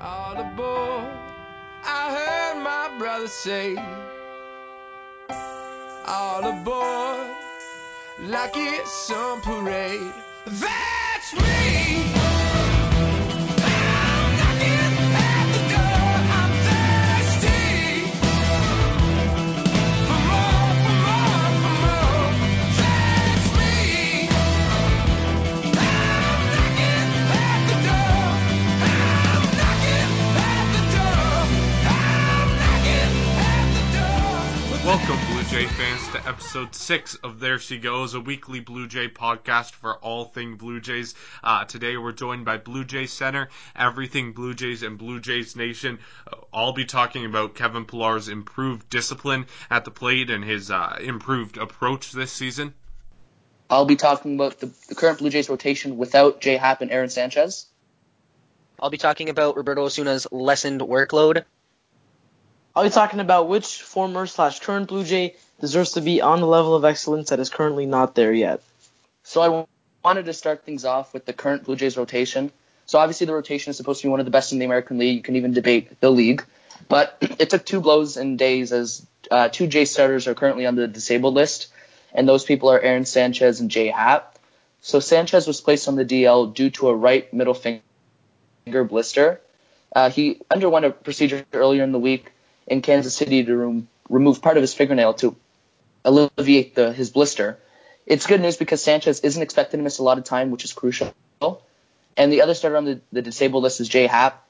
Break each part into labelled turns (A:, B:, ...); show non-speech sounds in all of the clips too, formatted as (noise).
A: All aboard, I heard my brother say. All aboard, like it's some parade. That's me.
B: Jay fans, to episode six of There She Goes, a weekly Blue Jay podcast for all thing Blue Jays. Uh, today we're joined by Blue Jay Center, everything Blue Jays and Blue Jays Nation. Uh, I'll be talking about Kevin Pillar's improved discipline at the plate and his uh, improved approach this season.
C: I'll be talking about the, the current Blue Jays rotation without Jay Happ and Aaron Sanchez.
D: I'll be talking about Roberto Osuna's lessened workload.
E: I'll be talking about which former slash current Blue Jay deserves to be on the level of excellence that is currently not there yet.
C: So I wanted to start things off with the current Blue Jays rotation. So obviously the rotation is supposed to be one of the best in the American League. You can even debate the league, but (clears throat) it took two blows in days as uh, two Jay starters are currently on the disabled list, and those people are Aaron Sanchez and Jay Happ. So Sanchez was placed on the DL due to a right middle finger blister. Uh, he underwent a procedure earlier in the week in Kansas City to rem- remove part of his fingernail to alleviate the, his blister. It's good news because Sanchez isn't expected to miss a lot of time, which is crucial. And the other starter on the, the disabled list is Jay Happ.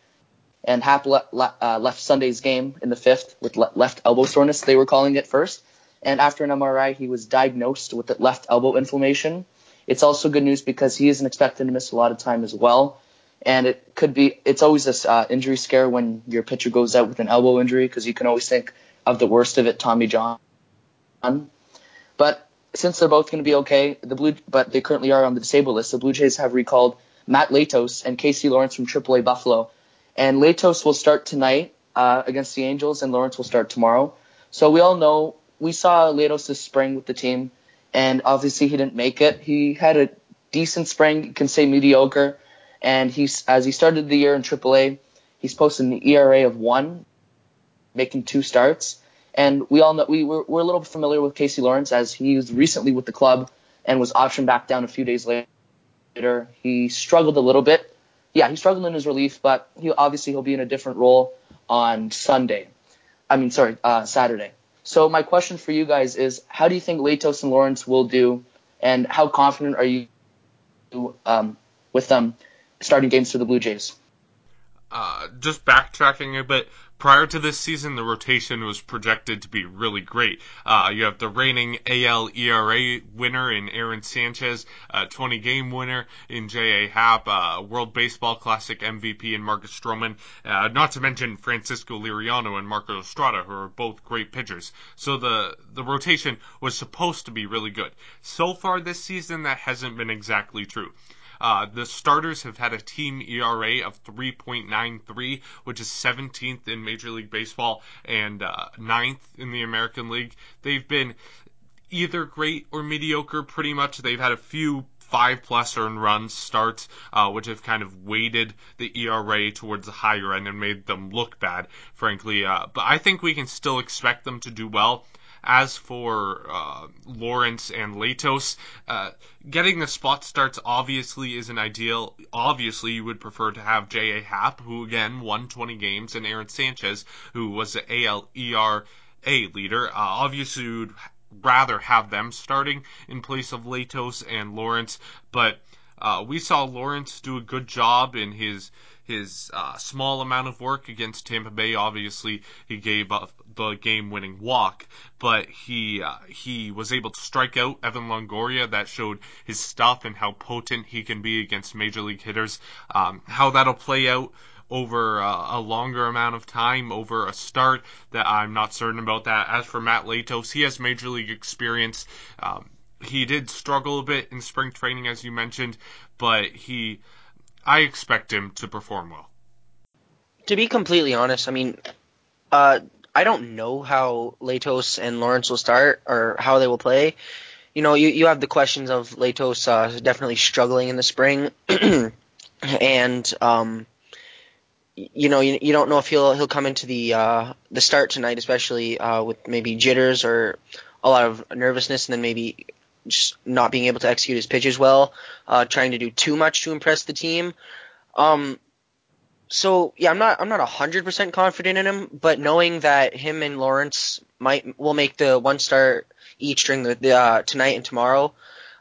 C: And Happ le- le- uh, left Sunday's game in the fifth with le- left elbow soreness, they were calling it first. And after an MRI, he was diagnosed with left elbow inflammation. It's also good news because he isn't expected to miss a lot of time as well. And it could be, it's always this uh, injury scare when your pitcher goes out with an elbow injury because you can always think of the worst of it, Tommy John. But since they're both going to be okay, the blue, but they currently are on the disabled list. The Blue Jays have recalled Matt Latos and Casey Lawrence from AAA Buffalo, and Latos will start tonight uh, against the Angels, and Lawrence will start tomorrow. So we all know we saw Latos this spring with the team, and obviously he didn't make it. He had a decent spring, you can say mediocre, and he's as he started the year in AAA, he's posted an ERA of one, making two starts. And we all know we were, we're a little familiar with Casey Lawrence as he was recently with the club and was optioned back down a few days later. He struggled a little bit. Yeah, he struggled in his relief, but he obviously he'll be in a different role on Sunday. I mean, sorry, uh, Saturday. So my question for you guys is, how do you think Latos and Lawrence will do, and how confident are you um, with them starting games for the Blue Jays?
B: Uh, just backtracking a bit, prior to this season, the rotation was projected to be really great. Uh, you have the reigning AL ERA winner in Aaron Sanchez, uh, 20 game winner in J.A. Happ, World Baseball Classic MVP in Marcus Stroman, uh, not to mention Francisco Liriano and Marco Estrada, who are both great pitchers. So the, the rotation was supposed to be really good. So far this season, that hasn't been exactly true. Uh, the starters have had a team ERA of 3.93, which is 17th in Major League Baseball and uh, 9th in the American League. They've been either great or mediocre pretty much. They've had a few five plus earned runs starts, uh, which have kind of weighted the ERA towards the higher end and made them look bad, frankly. Uh, but I think we can still expect them to do well. As for uh, Lawrence and Latos, uh, getting the spot starts obviously isn't ideal. Obviously, you would prefer to have J.A. Happ, who again won 20 games, and Aaron Sanchez, who was the AL ERA leader. Uh, obviously, you would rather have them starting in place of Latos and Lawrence, but uh, we saw Lawrence do a good job in his his uh, small amount of work against Tampa Bay. Obviously, he gave up the game-winning walk, but he uh, he was able to strike out Evan Longoria. That showed his stuff and how potent he can be against major league hitters. Um, how that'll play out over uh, a longer amount of time over a start that I'm not certain about that. As for Matt Latos, he has major league experience. Um, he did struggle a bit in spring training, as you mentioned, but he, I expect him to perform well.
D: To be completely honest, I mean, uh, I don't know how Latos and Lawrence will start or how they will play. You know, you, you have the questions of Latos uh, definitely struggling in the spring, (clears throat) and um, you know, you, you don't know if he'll he'll come into the uh, the start tonight, especially uh, with maybe jitters or a lot of nervousness, and then maybe just not being able to execute his pitches well, uh, trying to do too much to impress the team. Um, so yeah, I'm not I'm not hundred percent confident in him, but knowing that him and Lawrence might will make the one start each during the, the uh, tonight and tomorrow,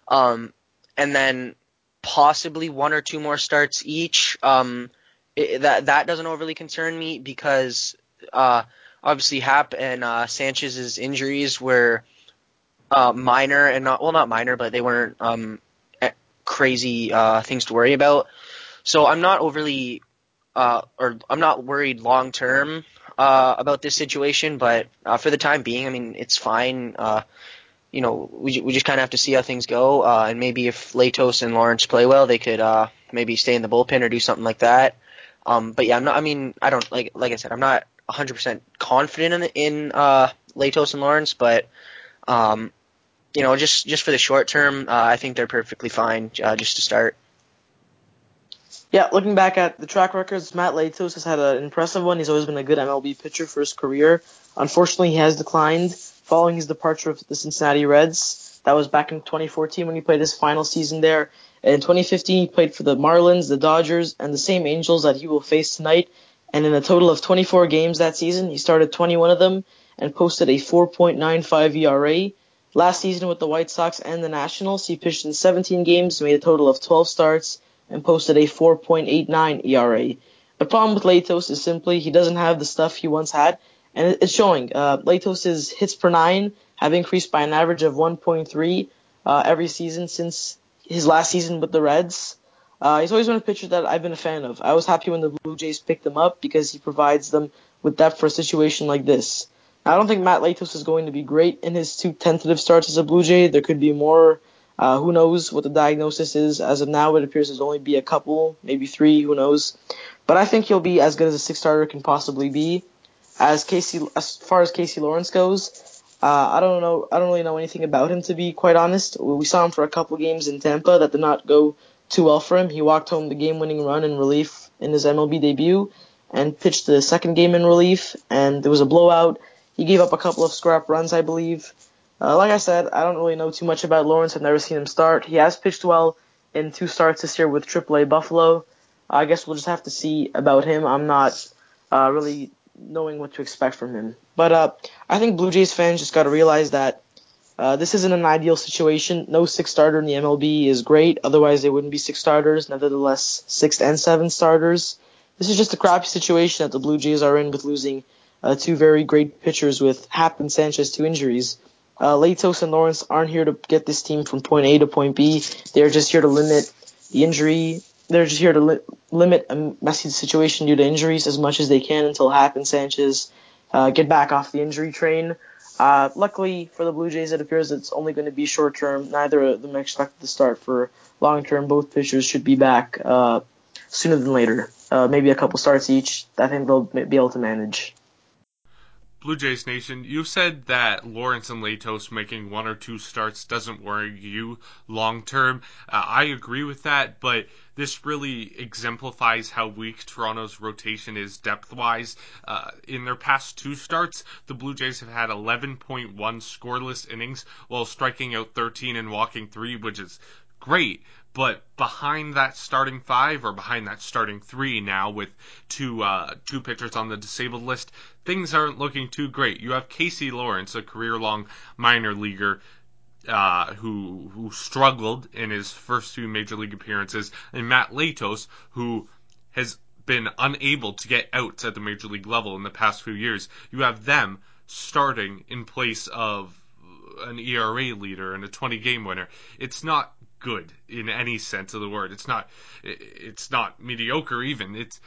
D: um, and then possibly one or two more starts each. Um, it, that that doesn't overly concern me because uh, obviously Happ and uh, Sanchez's injuries were uh, minor and not well not minor, but they weren't um, crazy uh, things to worry about. So I'm not overly uh, or I'm not worried long term uh, about this situation, but uh, for the time being, I mean it's fine. Uh, you know, we we just kind of have to see how things go, uh, and maybe if Latos and Lawrence play well, they could uh, maybe stay in the bullpen or do something like that. Um, but yeah, I'm not. I mean, I don't like like I said, I'm not 100% confident in in uh, Latos and Lawrence, but um, you know, just just for the short term, uh, I think they're perfectly fine uh, just to start.
E: Yeah, looking back at the track records, Matt Latos has had an impressive one. He's always been a good MLB pitcher for his career. Unfortunately, he has declined following his departure of the Cincinnati Reds. That was back in 2014 when he played his final season there. In 2015, he played for the Marlins, the Dodgers, and the same Angels that he will face tonight. And in a total of 24 games that season, he started 21 of them and posted a 4.95 ERA. Last season with the White Sox and the Nationals, he pitched in 17 games, made a total of 12 starts, and posted a 4.89 ERA. The problem with Latos is simply he doesn't have the stuff he once had, and it's showing. Uh, Latos' hits per nine have increased by an average of 1.3 uh, every season since his last season with the Reds. Uh, he's always been a pitcher that I've been a fan of. I was happy when the Blue Jays picked him up because he provides them with depth for a situation like this. I don't think Matt Latos is going to be great in his two tentative starts as a Blue Jay. There could be more. Uh, who knows what the diagnosis is? As of now, it appears there's only be a couple, maybe three. Who knows? But I think he'll be as good as a six starter can possibly be. As Casey, as far as Casey Lawrence goes, uh, I don't know. I don't really know anything about him to be quite honest. We saw him for a couple games in Tampa that did not go too well for him. He walked home the game-winning run in relief in his MLB debut, and pitched the second game in relief, and there was a blowout. He gave up a couple of scrap runs, I believe. Uh, like I said, I don't really know too much about Lawrence. I've never seen him start. He has pitched well in two starts this year with AAA Buffalo. I guess we'll just have to see about him. I'm not uh, really knowing what to expect from him. But uh, I think Blue Jays fans just got to realize that uh, this isn't an ideal situation. No six starter in the MLB is great. Otherwise, they wouldn't be six starters. Nevertheless, six and seven starters. This is just a crappy situation that the Blue Jays are in with losing uh, two very great pitchers with Happ and Sanchez to injuries. Uh, Latos and Lawrence aren't here to get this team from point A to point B. They're just here to limit the injury. They're just here to li- limit a messy situation due to injuries as much as they can until Happ and Sanchez uh, get back off the injury train. Uh, luckily for the Blue Jays, it appears it's only going to be short term. Neither of them expected to start for long term. Both pitchers should be back uh, sooner than later. Uh, maybe a couple starts each. I think they'll be able to manage.
B: Blue Jays Nation, you said that Lawrence and Latos making one or two starts doesn't worry you long term. Uh, I agree with that, but this really exemplifies how weak Toronto's rotation is depth wise. Uh, in their past two starts, the Blue Jays have had 11.1 scoreless innings while striking out 13 and walking 3, which is great. But behind that starting five or behind that starting three now with two uh, two pitchers on the disabled list, things aren't looking too great. You have Casey Lawrence, a career long minor leaguer, uh, who who struggled in his first two major league appearances, and Matt Latos, who has been unable to get outs at the major league level in the past few years. You have them starting in place of an ERA leader and a 20 game winner. It's not good in any sense of the word. It's not it's not mediocre even. It's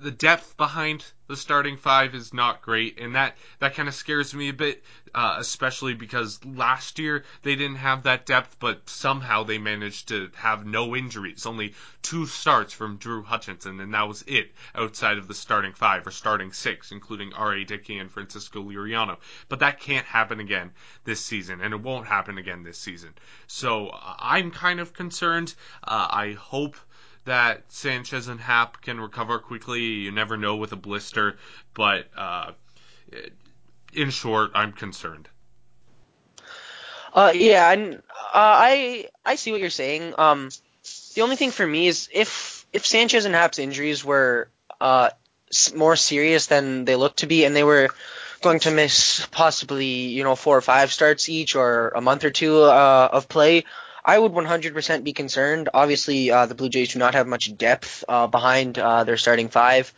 B: the depth behind the starting five is not great, and that that kind of scares me a bit, uh, especially because last year they didn't have that depth, but somehow they managed to have no injuries, only two starts from Drew Hutchison, and that was it outside of the starting five or starting six, including R.A. Dickey and Francisco Liriano. But that can't happen again this season, and it won't happen again this season. So uh, I'm kind of concerned. Uh, I hope that Sanchez and Happ can recover quickly. You never know with a blister, but uh, in short, I'm concerned.
D: Uh, yeah, and uh, I I see what you're saying. Um, the only thing for me is if if Sanchez and Happ's injuries were uh more serious than they look to be, and they were going to miss possibly you know four or five starts each or a month or two uh, of play, I would 100% be concerned. Obviously, uh, the Blue Jays do not have much depth uh, behind uh, their starting five.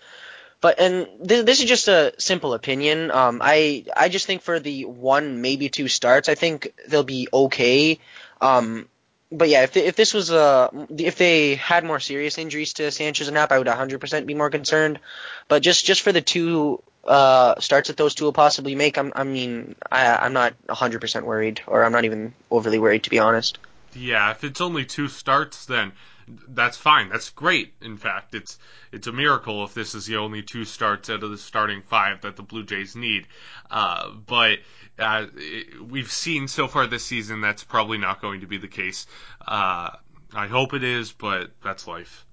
D: But and th- this is just a simple opinion. Um, I I just think for the one maybe two starts, I think they'll be okay. Um, but yeah, if if this was uh if they had more serious injuries to Sanchez and Happ, I would 100% be more concerned. But just just for the two uh starts that those two will possibly make, I'm I mean I I'm not 100% worried, or I'm not even overly worried to be honest.
B: Yeah, if it's only two starts, then that's fine. That's great. In fact, it's it's a miracle if this is the only two starts out of the starting five that the Blue Jays need. Uh, but uh, it- we've seen so far this season that's probably not going to be the case. Uh, I hope it is, but that's life.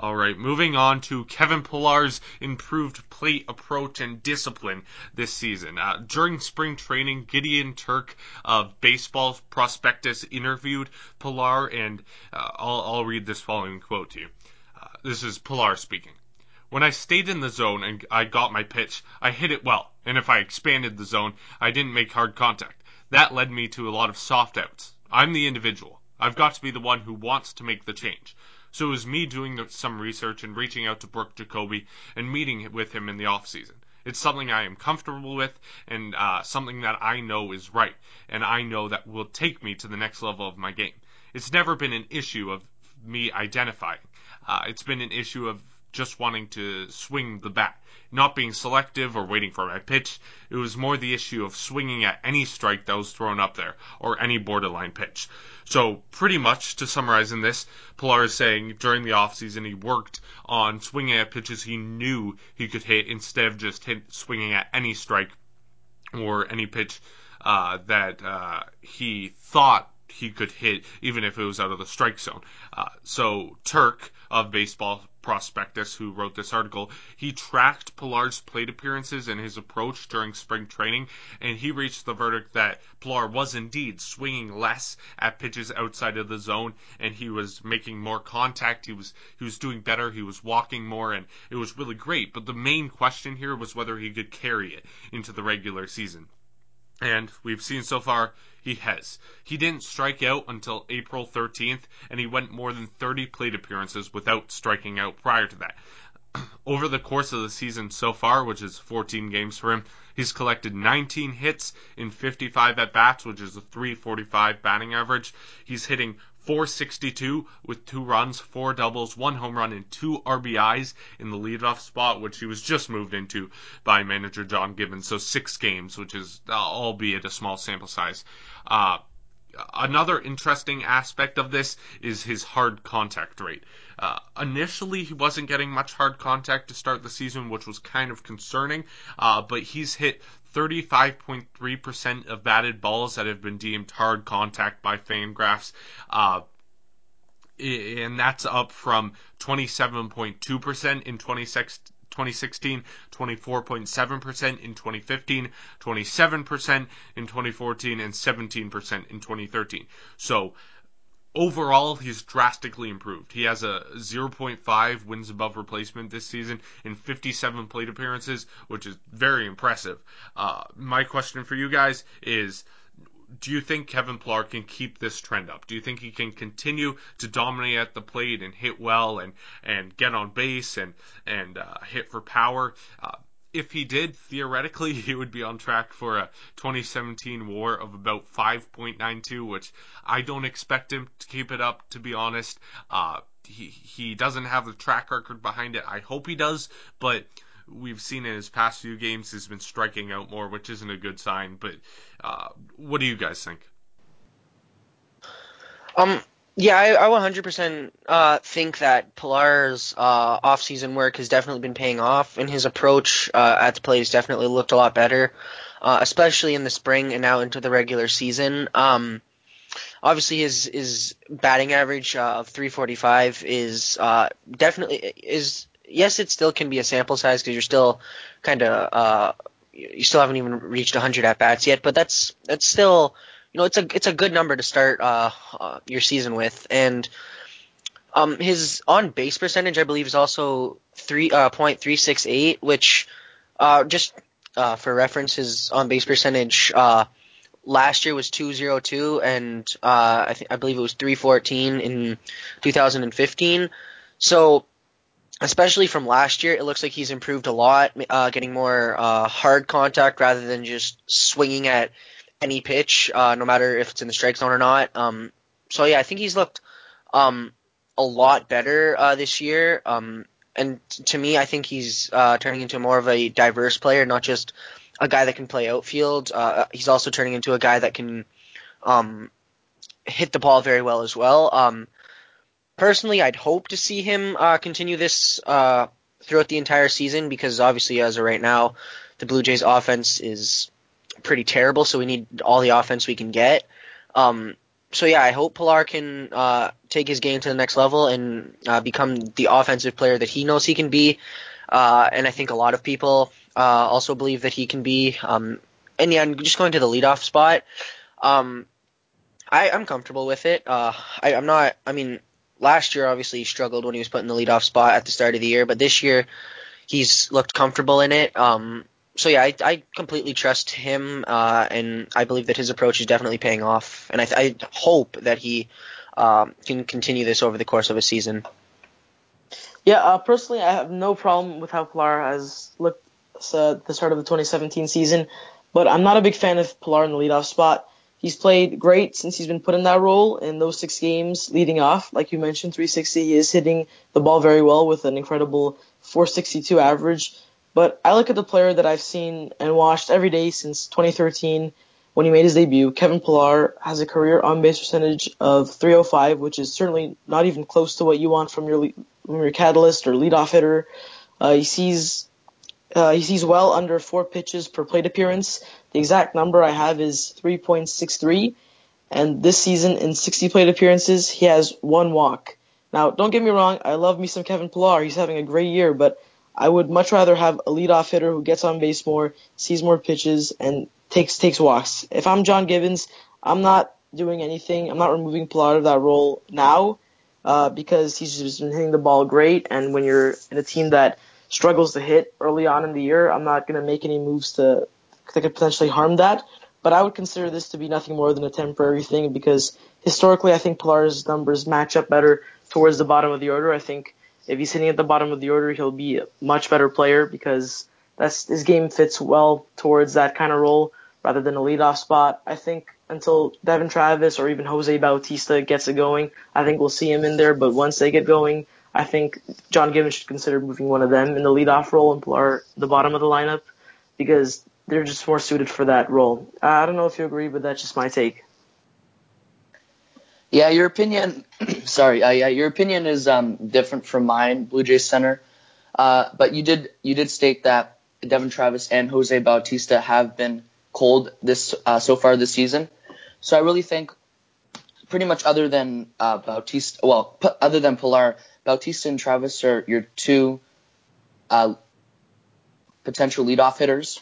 B: All right, moving on to Kevin Pillar's improved plate approach and discipline this season. Uh, during spring training, Gideon Turk of Baseball Prospectus interviewed Pillar, and uh, I'll, I'll read this following quote to you. Uh, this is Pillar speaking. When I stayed in the zone and I got my pitch, I hit it well, and if I expanded the zone, I didn't make hard contact. That led me to a lot of soft outs. I'm the individual. I've got to be the one who wants to make the change. So it was me doing some research and reaching out to Brook Jacoby and meeting with him in the off season. It's something I am comfortable with and uh, something that I know is right, and I know that will take me to the next level of my game. It's never been an issue of me identifying. Uh, it's been an issue of just wanting to swing the bat, not being selective or waiting for my pitch. It was more the issue of swinging at any strike that was thrown up there or any borderline pitch. So pretty much to summarize in this, Pillar is saying during the offseason he worked on swinging at pitches he knew he could hit instead of just hit, swinging at any strike or any pitch uh, that uh, he thought he could hit, even if it was out of the strike zone. Uh, so Turk of Baseball Prospectus, who wrote this article, he tracked Pillar's plate appearances and his approach during spring training, and he reached the verdict that Pillar was indeed swinging less at pitches outside of the zone, and he was making more contact. He was he was doing better. He was walking more, and it was really great. But the main question here was whether he could carry it into the regular season. And we've seen so far he has. He didn't strike out until April 13th, and he went more than 30 plate appearances without striking out prior to that. (clears throat) Over the course of the season so far, which is 14 games for him, he's collected 19 hits in 55 at bats, which is a 345 batting average. He's hitting 462 with two runs, four doubles, one home run, and two RBIs in the leadoff spot, which he was just moved into by manager John Gibbons. So six games, which is albeit a small sample size. Uh, another interesting aspect of this is his hard contact rate. Uh, initially, he wasn't getting much hard contact to start the season, which was kind of concerning, uh, but he's hit 35.3% of batted balls that have been deemed hard contact by Fangraphs. Uh, and that's up from 27.2% in 26 2016, 24.7% in 2015, 27% in 2014, and 17% in 2013. So overall, he's drastically improved. He has a 0.5 wins above replacement this season in 57 plate appearances, which is very impressive. Uh, my question for you guys is do you think Kevin Pillar can keep this trend up? Do you think he can continue to dominate at the plate and hit well and and get on base and and uh, hit for power? Uh, if he did, theoretically, (laughs) he would be on track for a 2017 WAR of about 5.92, which I don't expect him to keep it up. To be honest, uh, he he doesn't have the track record behind it. I hope he does, but we've seen in his past few games he's been striking out more, which isn't a good sign. But uh, what do you guys think?
D: Um, yeah, I, I 100% uh, think that Pillar's uh, off-season work has definitely been paying off, and his approach uh, at the plate has definitely looked a lot better, uh, especially in the spring and now into the regular season. Um, obviously his his batting average uh, of 345 is uh, definitely is yes, it still can be a sample size because you're still kind of uh, you still haven't even reached 100 at bats yet, but that's that's still you know it's a it's a good number to start uh, uh, your season with, and um, his on base percentage I believe is also three uh, point three six eight, which uh, just uh, for reference, his on base percentage last year was 202 and uh, I, th- I believe it was 314 in 2015. So especially from last year, it looks like he's improved a lot, uh, getting more uh, hard contact rather than just swinging at any pitch, uh, no matter if it's in the strike zone or not. Um, so yeah, I think he's looked um, a lot better uh, this year. Um, and to me, I think he's uh, turning into more of a diverse player, not just a guy that can play outfield. Uh, he's also turning into a guy that can um, hit the ball very well as well. Personally, I'd hope to see him uh, continue this uh, throughout the entire season because obviously, as of right now, the Blue Jays offense is pretty terrible. So we need all the offense we can get. Um, so yeah, I hope Pillar can uh, take his game to the next level and uh, become the offensive player that he knows he can be. Uh, and I think a lot of people uh, also believe that he can be. Um, and yeah, I'm just going to the leadoff spot. Um, I, I'm comfortable with it. Uh, I, I'm not. I mean, last year obviously he struggled when he was put in the leadoff spot at the start of the year, but this year he's looked comfortable in it. Um, so yeah, I, I completely trust him, uh, and I believe that his approach is definitely paying off. And I, I hope that he um, can continue this over the course of a season.
E: Yeah, uh, personally, I have no problem with how Pillar has looked uh, at the start of the 2017 season, but I'm not a big fan of Pillar in the leadoff spot. He's played great since he's been put in that role in those six games leading off. Like you mentioned, 360. He is hitting the ball very well with an incredible 462 average. But I look at the player that I've seen and watched every day since 2013 when he made his debut. Kevin Pillar has a career on base percentage of 305, which is certainly not even close to what you want from your from your catalyst or leadoff hitter. Uh, he sees uh, he sees well under four pitches per plate appearance. The exact number I have is 3.63, and this season in 60 plate appearances, he has one walk. Now, don't get me wrong, I love me some Kevin Pillar. He's having a great year, but I would much rather have a leadoff hitter who gets on base more, sees more pitches, and takes takes walks. If I'm John Gibbons, I'm not doing anything. I'm not removing Pillar of that role now uh, because he's just been hitting the ball great. And when you're in a team that struggles to hit early on in the year, I'm not going to make any moves to that could potentially harm that. But I would consider this to be nothing more than a temporary thing because historically, I think Pillar's numbers match up better towards the bottom of the order. I think if he's hitting at the bottom of the order, he'll be a much better player because that's his game fits well towards that kind of role rather than a leadoff spot. I think until Devon Travis or even Jose Bautista gets it going, I think we'll see him in there. But once they get going, I think John Gibbons should consider moving one of them in the leadoff role and Pillar the bottom of the lineup because they're just more suited for that role. Uh, I don't know if you agree, but that's just my take.
C: Yeah, your opinion. (clears throat) sorry, uh, yeah, your opinion is um, different from mine, Blue Jays center. Uh, but you did you did state that Devon Travis and Jose Bautista have been cold this uh, so far this season. So I really think, pretty much other than uh, Bautista, well, p- other than Pillar, Bautista and Travis are your two uh, potential leadoff hitters,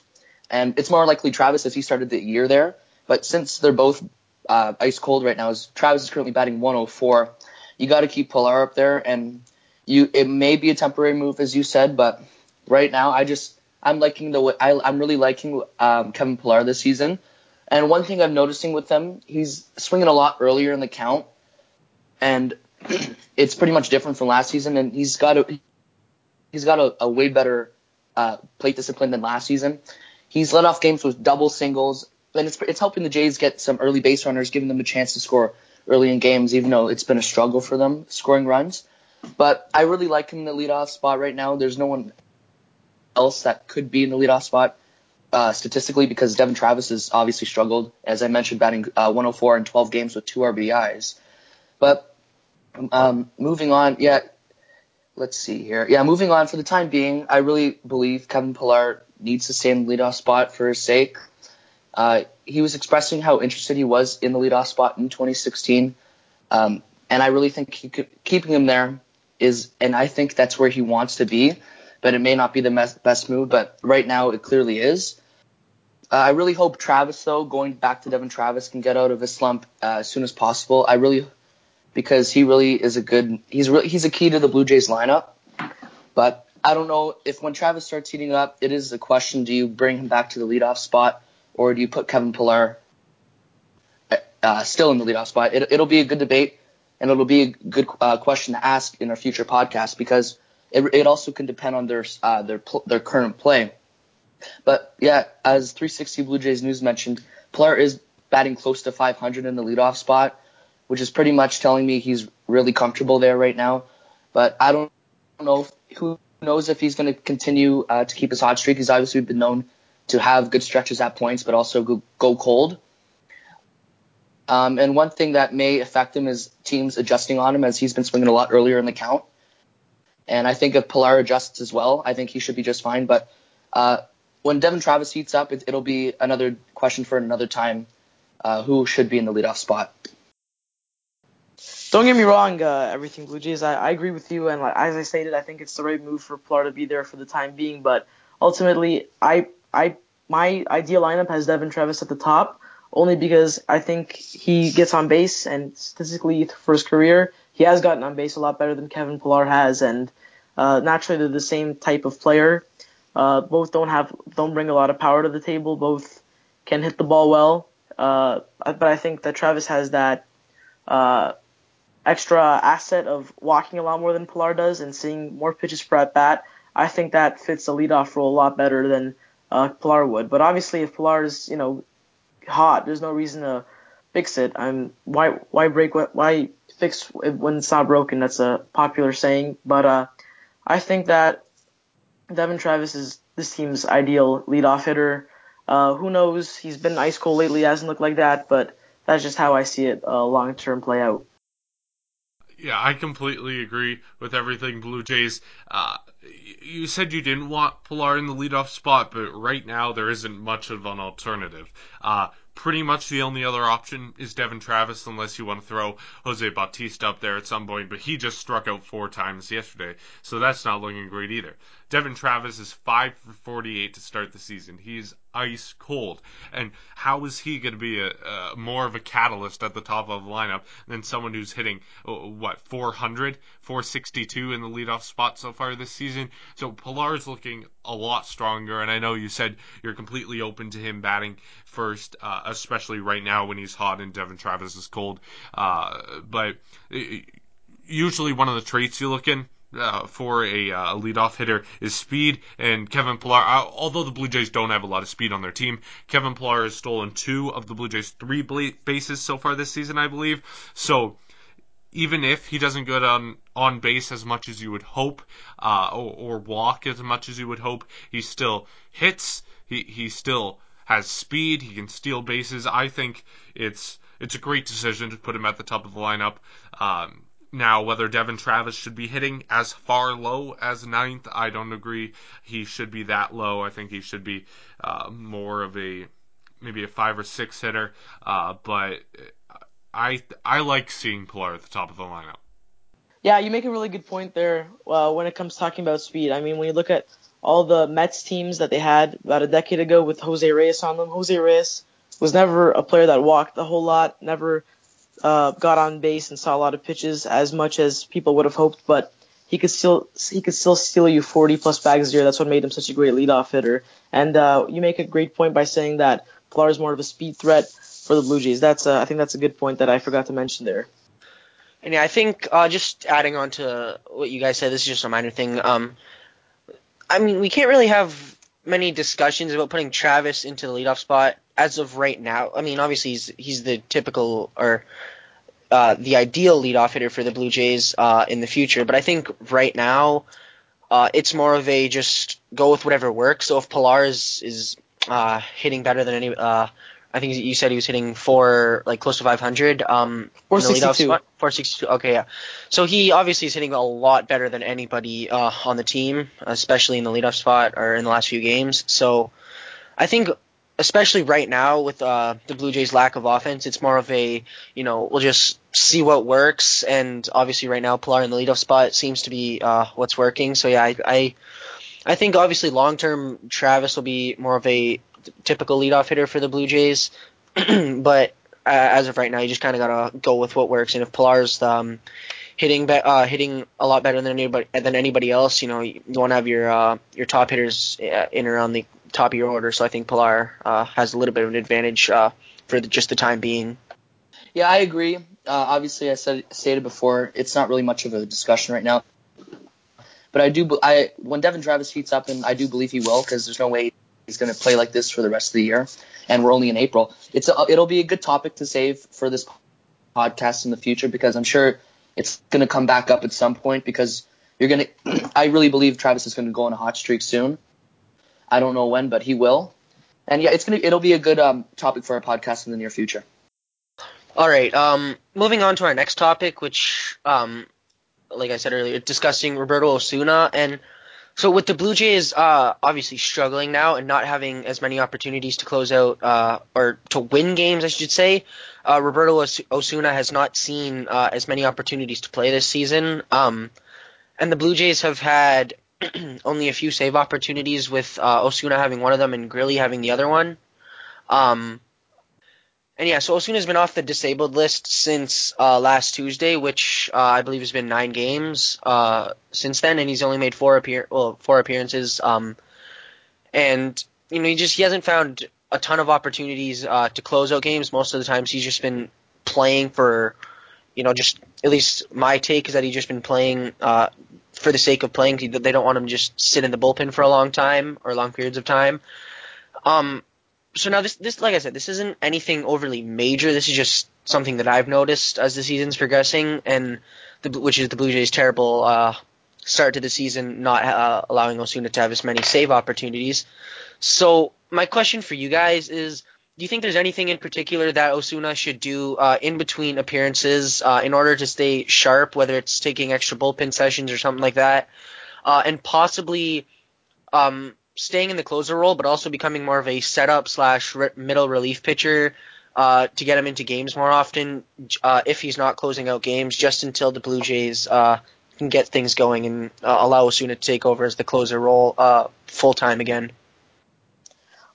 C: and it's more likely Travis as he started the year there. But since they're both uh, ice cold right now, as Travis is currently batting 104, you got to keep Pillar up there, and you it may be a temporary move as you said, but right now I just I'm liking the way I, I'm really liking um, Kevin Pillar this season. And one thing I'm noticing with him, he's swinging a lot earlier in the count, and (clears throat) it's pretty much different from last season. And he's got a he's got a, a way better uh, plate discipline than last season. He's led off games with double singles, and it's it's helping the Jays get some early base runners, giving them a chance to score early in games, even though it's been a struggle for them scoring runs. But I really like him in the leadoff spot right now. There's no one else that could be in the leadoff spot uh, statistically because Devon Travis has obviously struggled, as I mentioned, batting uh, 104 in 12 games with two RBIs. But um, moving on, yeah, let's see here. Yeah, moving on for the time being, I really believe Kevin Pillar needs to stay in the leadoff spot for his sake. Uh, he was expressing how interested he was in the leadoff spot in 2016, um, and I really think he could, keeping him there is, and I think that's where he wants to be. But it may not be the mes- best move, but right now it clearly is. Uh, I really hope Travis, though, going back to Devon Travis, can get out of his slump uh, as soon as possible. I really, because he really is a good, he's really he's a key to the Blue Jays lineup. But I don't know if when Travis starts heating up, it is a question: Do you bring him back to the leadoff spot, or do you put Kevin Pillar uh, still in the leadoff spot? It, it'll be a good debate, and it'll be a good uh, question to ask in our future podcast because it, it also can depend on their uh, their their current play. But yeah, as 360 Blue Jays News mentioned, Pillar is batting close to 500 in the leadoff spot, which is pretty much telling me he's really comfortable there right now. But I don't know if, who knows if he's going to continue uh, to keep his hot streak. He's obviously been known to have good stretches at points, but also go, go cold. Um, and one thing that may affect him is teams adjusting on him as he's been swinging a lot earlier in the count. And I think if Pillar adjusts as well, I think he should be just fine. But uh, when Devon Travis heats up, it, will be another question for another time. Uh, who should be in the leadoff spot?
E: Don't get me wrong, uh, everything Blue Jays. I, I agree with you, and like, as I stated, I think it's the right move for Pillar to be there for the time being. But ultimately, I I my ideal lineup has Devon Travis at the top, only because I think he gets on base, and statistically for his career, he has gotten on base a lot better than Kevin Pillar has, and uh, naturally they're the same type of player. Uh, both don't have don't bring a lot of power to the table. Both can hit the ball well, uh, but I think that Travis has that uh, extra asset of walking a lot more than Pillar does and seeing more pitches per at bat. I think that fits the leadoff role a lot better than uh, Pillar would. But obviously, if Pillar is you know hot, there's no reason to fix it. I'm why why break why fix it when it's not broken? That's a popular saying. But uh, I think that Devon Travis is this team's ideal leadoff hitter. Uh, who knows? He's been ice cold lately. Hasn't looked like that, but that's just how I see it uh, long term play out.
B: Yeah, I completely agree with everything Blue Jays. Uh, you said you didn't want Pillar in the leadoff spot, but right now there isn't much of an alternative. Uh, pretty much the only other option is Devon Travis, unless you want to throw Jose Bautista up there at some point, but he just struck out four times yesterday, so that's not looking great either. Devon Travis is 5 for 48 to start the season. He's ice cold. And how is he going to be a, a, more of a catalyst at the top of the lineup than someone who's hitting, oh, what, 400, 462 in the leadoff spot so far this season? So Pillar's looking a lot stronger, and I know you said you're completely open to him batting first, uh, especially right now when he's hot and Devon Travis is cold. Uh, but usually one of the traits you look in uh, for a uh, leadoff hitter is speed, and Kevin Pillar. Uh, although the Blue Jays don't have a lot of speed on their team, Kevin Pillar has stolen two of the Blue Jays' three bases so far this season, I believe. So even if he doesn't get on on base as much as you would hope, uh, or, or walk as much as you would hope, he still hits. He he still has speed. He can steal bases. I think it's it's a great decision to put him at the top of the lineup. Um, now, whether Devon Travis should be hitting as far low as ninth, I don't agree. He should be that low. I think he should be uh, more of a maybe a five or six hitter. Uh, but I I like seeing Pillar at the top of the lineup.
E: Yeah, you make a really good point there uh, when it comes talking about speed. I mean, when you look at all the Mets teams that they had about a decade ago with Jose Reyes on them, Jose Reyes was never a player that walked a whole lot, never uh, got on base and saw a lot of pitches as much as people would have hoped, but he could still he could still steal you 40 plus bags a year. That's what made him such a great leadoff hitter. And uh, you make a great point by saying that Pillar is more of a speed threat for the Blue Jays. That's uh, I think that's a good point that I forgot to mention there.
D: And yeah, I think uh, just adding on to what you guys said, this is just a minor thing. Um, I mean, we can't really have many discussions about putting Travis into the leadoff spot as of right now. I mean, obviously he's he's the typical or uh, the ideal leadoff hitter for the Blue Jays uh, in the future, but I think right now uh, it's more of a just go with whatever works. So if Pillar is is uh, hitting better than any uh, I think you said he was hitting four, like close to 500. Um,
E: 462.
D: 462. Okay, yeah. So he obviously is hitting a lot better than anybody uh, on the team, especially in the leadoff spot or in the last few games. So I think especially right now with uh, the Blue Jays' lack of offense, it's more of a you know we'll just see what works. And obviously, right now, Pillar in the leadoff spot seems to be uh, what's working. So yeah, I I, I think obviously long term Travis will be more of a typical leadoff hitter for the Blue Jays, (clears throat) but uh, as of right now, you just kind of gotta go with what works. And if Pillar's um, hitting be- uh, hitting a lot better than anybody than anybody else, you know you, want to have your uh, your top hitters uh, in around the top of your order. So I think Pillar uh, has a little bit of an advantage uh, for the, just the time being.
C: Yeah, I agree. Uh, obviously, I said stated before, it's not really much of a discussion right now. But I do, I when Devon Travis heats up, and I do believe he will, because there's no way he's going to play like this for the rest of the year, and we're only in April. It's a, it'll be a good topic to save for this podcast in the future because I'm sure it's going to come back up at some point because you're going to. (clears throat) I really believe Travis is going to go on a hot streak soon. I don't know when, but he will. And yeah, it's gonna it'll be a good um, topic for our podcast in the near future.
D: All right. Um, moving on to our next topic, which, um, like I said earlier, discussing Roberto Osuna, and so with the Blue Jays, uh, obviously struggling now and not having as many opportunities to close out uh, or to win games, I should say. Uh, Roberto Os- Osuna has not seen uh, as many opportunities to play this season, um, and the Blue Jays have had (clears throat) only a few save opportunities, with uh, Osuna having one of them and Grilli having the other one. Um, and yeah, so Osuna's been off the disabled list since uh, last Tuesday, which uh, I believe has been nine games uh, since then, and he's only made four appear well four appearances. Um, and you know he just he hasn't found a ton of opportunities uh, to close out games. Most of the times he's just been playing for, you know, just at least my take is that he's just been playing uh, for the sake of playing. They don't want him to just sit in the bullpen for a long time or long periods of time. Um, so now this this like I said, this isn't anything overly major. This is just something that I've noticed as the season's progressing, and the which is the Blue Jays' terrible uh, start to the season, not uh, allowing Osuna to have as many save opportunities. So my question for you guys is. Do you think there's anything in particular that Osuna should do uh, in between appearances uh, in order to stay sharp, whether it's taking extra bullpen sessions or something like that, uh, and possibly um, staying in the closer role, but also becoming more of a setup slash middle relief pitcher uh, to get him into games more often uh, if he's not closing out games, just until the Blue Jays uh, can get things going and uh, allow Osuna to take over as the closer role uh, full time again.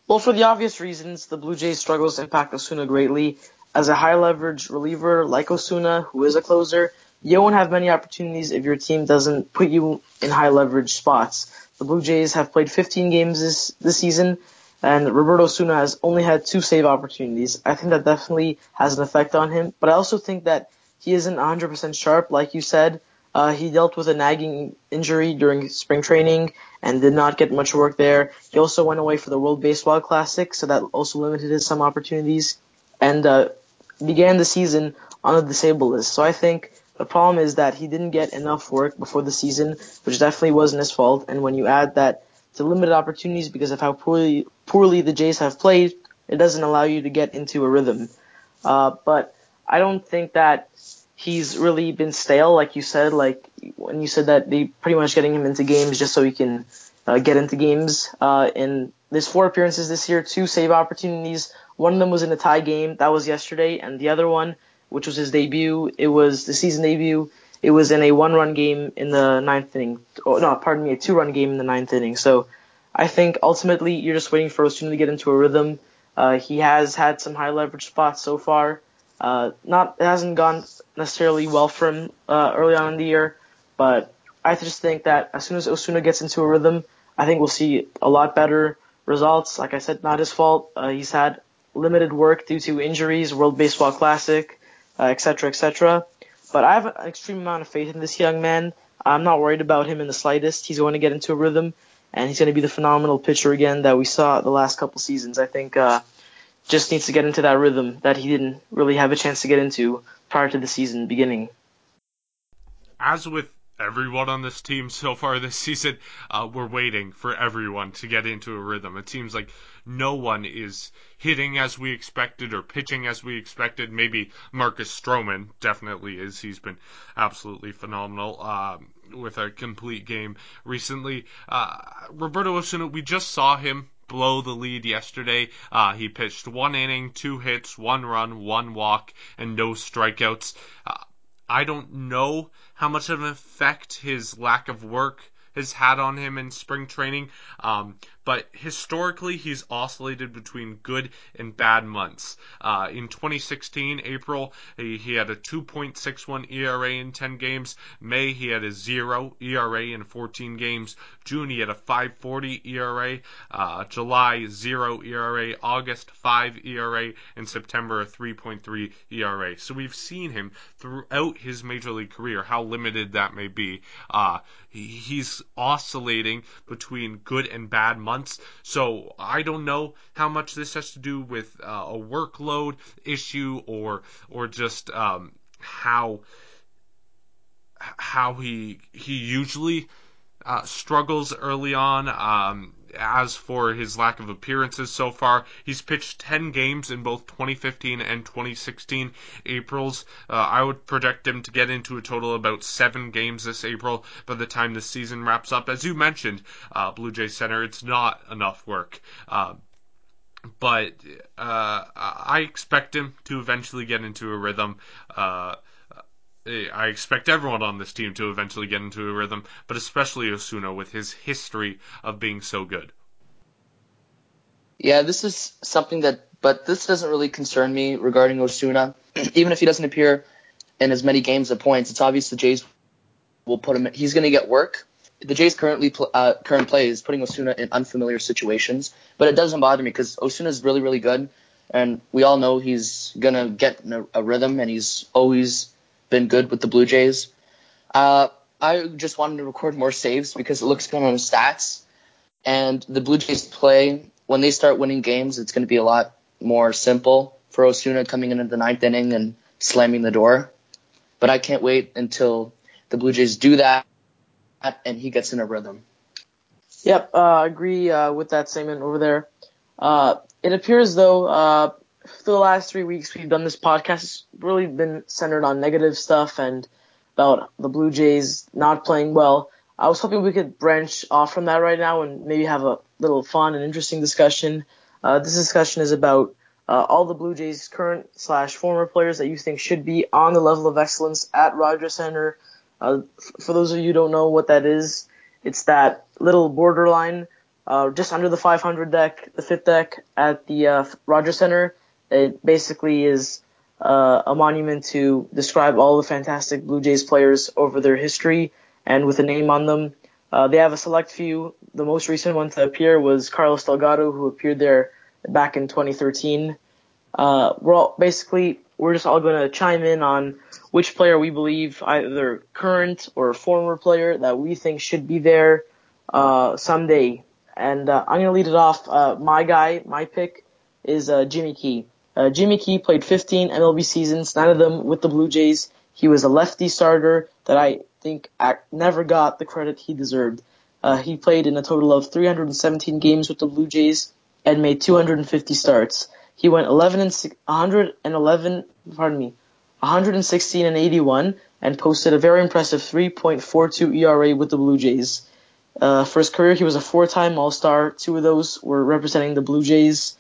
E: Well, for the obvious reasons, the Blue Jays' struggles impact Osuna greatly. As a high leverage reliever like Osuna, who is a closer, you won't have many opportunities if your team doesn't put you in high leverage spots. The Blue Jays have played 15 games this, this season, and Roberto Osuna has only had two save opportunities. I think that definitely has an effect on him, but I also think that he isn't 100% sharp, like you said. Uh, he dealt with a nagging injury during spring training and did not get much work there. He also went away for the World Baseball Classic, so that also limited his some opportunities, and uh, began the season on the disabled list. So I think the problem is that he didn't get enough work before the season, which definitely wasn't his fault. And when you add that to limited opportunities because of how poorly poorly the Jays have played, it doesn't allow you to get into a rhythm. Uh, but I don't think that he's really been stale, like you said. Like when you said that they pretty much getting him into games just so he can uh, get into games. Uh, in there's four appearances this year, two save opportunities. One of them was in a tie game, that was yesterday, and the other one, which was his debut, it was the season debut. It was in a one-run game in the ninth inning. Oh, no, pardon me, a two-run game in the ninth inning. So I think ultimately you're just waiting for Osuna to get into a rhythm. Uh, he has had some high leverage spots so far. Uh, not it hasn't gone necessarily well for him uh, early on in the year, but I just think that as soon as Osuna gets into a rhythm, I think we'll see a lot better results. Like I said, not his fault. Uh, he's had limited work due to injuries, World Baseball Classic, uh, et cetera, et. But I have an extreme amount of faith in this young man. I'm not worried about him in the slightest. He's going to get into a rhythm, and he's going to be the phenomenal pitcher again that we saw the last couple seasons. I think uh, just needs to get into that rhythm that he didn't really have a chance to get into prior to the season beginning.
B: as with everyone on this team so far this (laughs) season, uh, we're waiting for everyone to get into a rhythm. It seems like no one is hitting as we expected or pitching as we expected. Maybe Marcus Stroman definitely is. He's been absolutely phenomenal. Um, with a complete game recently. Uh, Roberto Osuna, we just saw him blow the lead yesterday. Uh, he pitched one inning, two hits, one run, one walk, and no strikeouts. Uh, I don't know how much of an effect his lack of work has had on him in spring training. Um, but historically, he's oscillated between good and bad months. Uh, in 2016, April, he, he had a 2.61 ERA in 10 games. May, he had a 0 ERA in 14 games. June, he had a 5.40 ERA. Uh, July, 0 ERA. August, 5 ERA. And September, a 3.3 ERA. So we've seen him throughout his major league career, how limited that may be. Uh, he, he's oscillating between good and bad months months. So I don't know how much this has to do with uh, a workload issue or or just um, how how he he usually uh, struggles early on. Um, as for his lack of appearances so far, he's pitched 10 games in both 2015 and 2016 Aprils. Uh, I would project him to get into a total of about seven games this April by the time the season wraps up. As you mentioned, uh, Blue Jay Center, it's not enough work. Uh, but uh, I expect him to eventually get into a rhythm. I expect everyone on this team to eventually get into a rhythm, but especially Osuna with his history of being so good.
C: Yeah, this is something that, but this doesn't really concern me regarding Osuna. (clears throat) Even if he doesn't appear in as many games at points, it's obvious the Jays will put him. He's going to get work. The Jays currently pl- uh, current play is putting Osuna in unfamiliar situations, but it doesn't bother me because Osuna is really really good, and we all know he's gonna get a, a rhythm, and he's always been good with the Blue Jays. Uh, I just wanted to record more saves because it looks good on the stats. And the Blue Jays play, when they start winning games, it's going to be a lot more simple for Osuna coming into the ninth inning and slamming the door. But I can't wait until the Blue Jays do that and he gets in a rhythm.
E: Yep, uh, I agree uh, with that statement over there. Uh, it appears though, uh, for the last three weeks we've done this podcast, it's really been centered on negative stuff and about the Blue Jays not playing well. I was hoping we could branch off from that right now and maybe have a little fun and interesting discussion. Uh, this discussion is about uh, all the Blue Jays current slash former players that you think should be on the level of excellence at Rogers Center. Uh, f- for those of you who don't know what that is, it's that little borderline uh, just under the 500 deck, the fifth deck at the uh, Rogers Center. It basically is uh, a monument to describe all the fantastic Blue Jays players over their history and with a name on them. Uh, they have a select few. The most recent one to appear was Carlos Delgado, who appeared there back in 2013. Uh, we're all basically we're just all going to chime in on which player we believe either current or former player that we think should be there uh, someday. And uh, I'm going to lead it off. Uh, my guy, my pick is uh, Jimmy Key. Uh, Jimmy Key played 15 MLB seasons, nine of them with the Blue Jays. He was a lefty starter that I think never got the credit he deserved. Uh, he played in a total of 317 games with the Blue Jays and made 250 starts. He went 11 and 111, pardon me, 116 and 81, and posted a very impressive 3.42 ERA with the Blue Jays. Uh, for his career, he was a four-time All-Star. Two of those were representing the Blue Jays.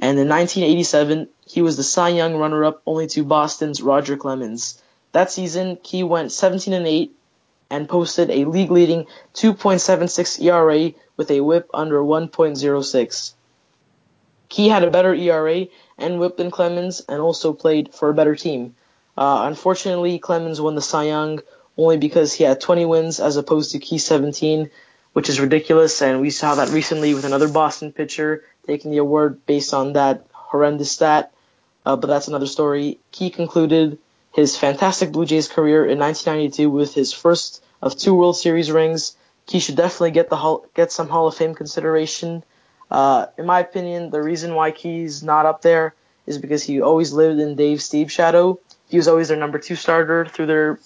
E: And in 1987, he was the Cy Young runner-up only to Boston's Roger Clemens. That season, Key went 17 and 8 and posted a league-leading 2.76 ERA with a WHIP under 1.06. Key had a better ERA and WHIP than Clemens, and also played for a better team. Uh, unfortunately, Clemens won the Cy Young only because he had 20 wins as opposed to Key 17, which is ridiculous. And we saw that recently with another Boston pitcher taking the award based on that horrendous stat. Uh, but that's another story. Key concluded his fantastic Blue Jays career in 1992 with his first of two World Series rings. He should definitely get the Hall, get some Hall of Fame consideration. Uh, in my opinion, the reason why Key's not up there is because he always lived in Dave Stieb's shadow. He was always their number two starter through their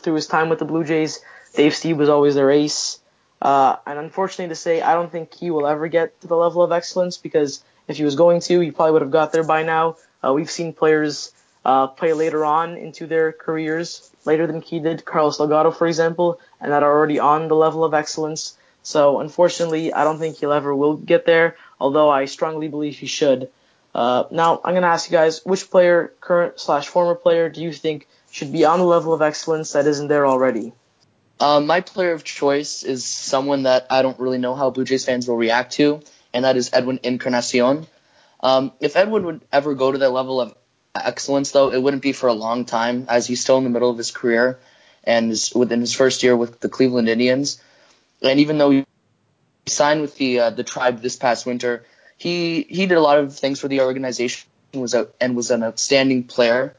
E: through his time with the Blue Jays. Dave Stieb was always their ace. Uh, and unfortunately to say, I don't think he will ever get to the level of excellence because if he was going to, he probably would have got there by now. Uh, we've seen players uh, play later on into their careers, later than Key did. Carlos Delgado, for example, and that are already on the level of excellence. So unfortunately, I don't think he'll ever will get there. Although I strongly believe he should. Uh, now I'm gonna ask you guys, which player, current slash former player, do you think should be on the level of excellence that isn't there already?
C: Um, my player of choice is someone that I don't really know how Blue Jays fans will react to, and that is Edwin Encarnacion. Um, if Edwin would ever go to that level of excellence, though, it wouldn't be for a long time, as he's still in the middle of his career and is within his first year with the Cleveland Indians. And even though he signed with the uh, the tribe this past winter, he he did a lot of things for the organization was a, and was an outstanding player,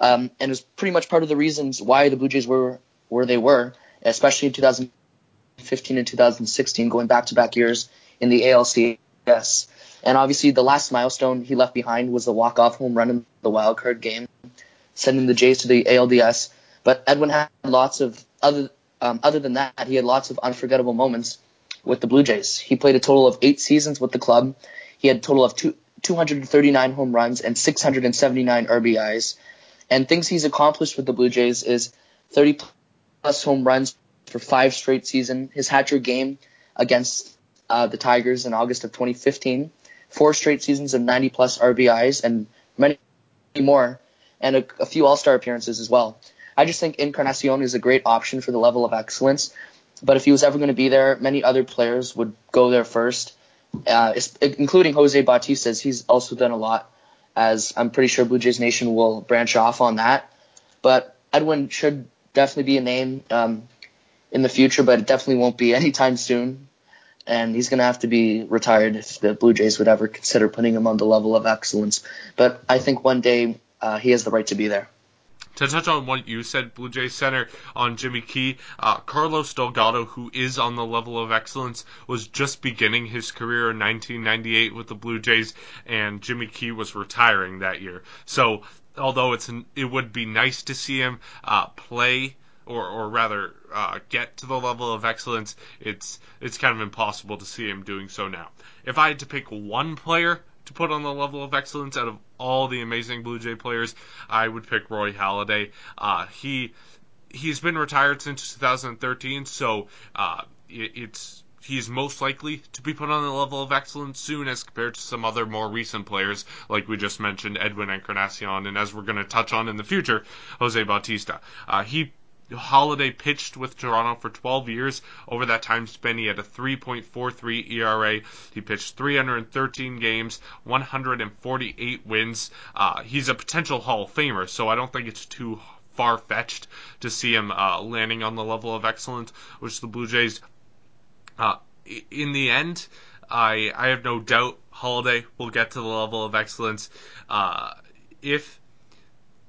C: um, and was pretty much part of the reasons why the Blue Jays were where they were, especially in 2015 and 2016, going back to back years in the ALCS. And obviously, the last milestone he left behind was the walk off home run in the wild card game, sending the Jays to the ALDS. But Edwin had lots of other um, other than that, he had lots of unforgettable moments with the Blue Jays. He played a total of eight seasons with the club. He had a total of two, 239 home runs and 679 RBIs. And things he's accomplished with the Blue Jays is 30 plus home runs for five straight seasons. His hat trick game against uh, the Tigers in August of 2015, four straight seasons of 90 plus RBIs, and many more, and a, a few All Star appearances as well. I just think Encarnacion is a great option for the level of excellence. But if he was ever going to be there, many other players would go there first, uh, including Jose Bautista. He's also done a lot, as I'm pretty sure Blue Jays Nation will branch off on that. But Edwin should definitely be a name um, in the future, but it definitely won't be anytime soon. And he's going to have to be retired if the Blue Jays would ever consider putting him on the level of excellence. But I think one day uh, he has the right to be there.
B: To touch on what you said, Blue Jays center on Jimmy Key, uh, Carlos Delgado, who is on the level of excellence, was just beginning his career in 1998 with the Blue Jays, and Jimmy Key was retiring that year. So, although it's an, it would be nice to see him uh, play or, or rather uh, get to the level of excellence, it's it's kind of impossible to see him doing so now. If I had to pick one player to put on the level of excellence out of all the amazing Blue Jay players, I would pick Roy Halladay. Uh, he he's been retired since 2013, so uh, it, it's he's most likely to be put on the level of excellence soon as compared to some other more recent players, like we just mentioned, Edwin Encarnacion, and as we're going to touch on in the future, Jose Bautista. Uh, he Halladay pitched with Toronto for 12 years. Over that time span, he had a 3.43 ERA. He pitched 313 games, 148 wins. Uh, he's a potential Hall of Famer, so I don't think it's too far fetched to see him uh, landing on the level of excellence, which the Blue Jays, uh, in the end, I I have no doubt Halladay will get to the level of excellence. Uh, if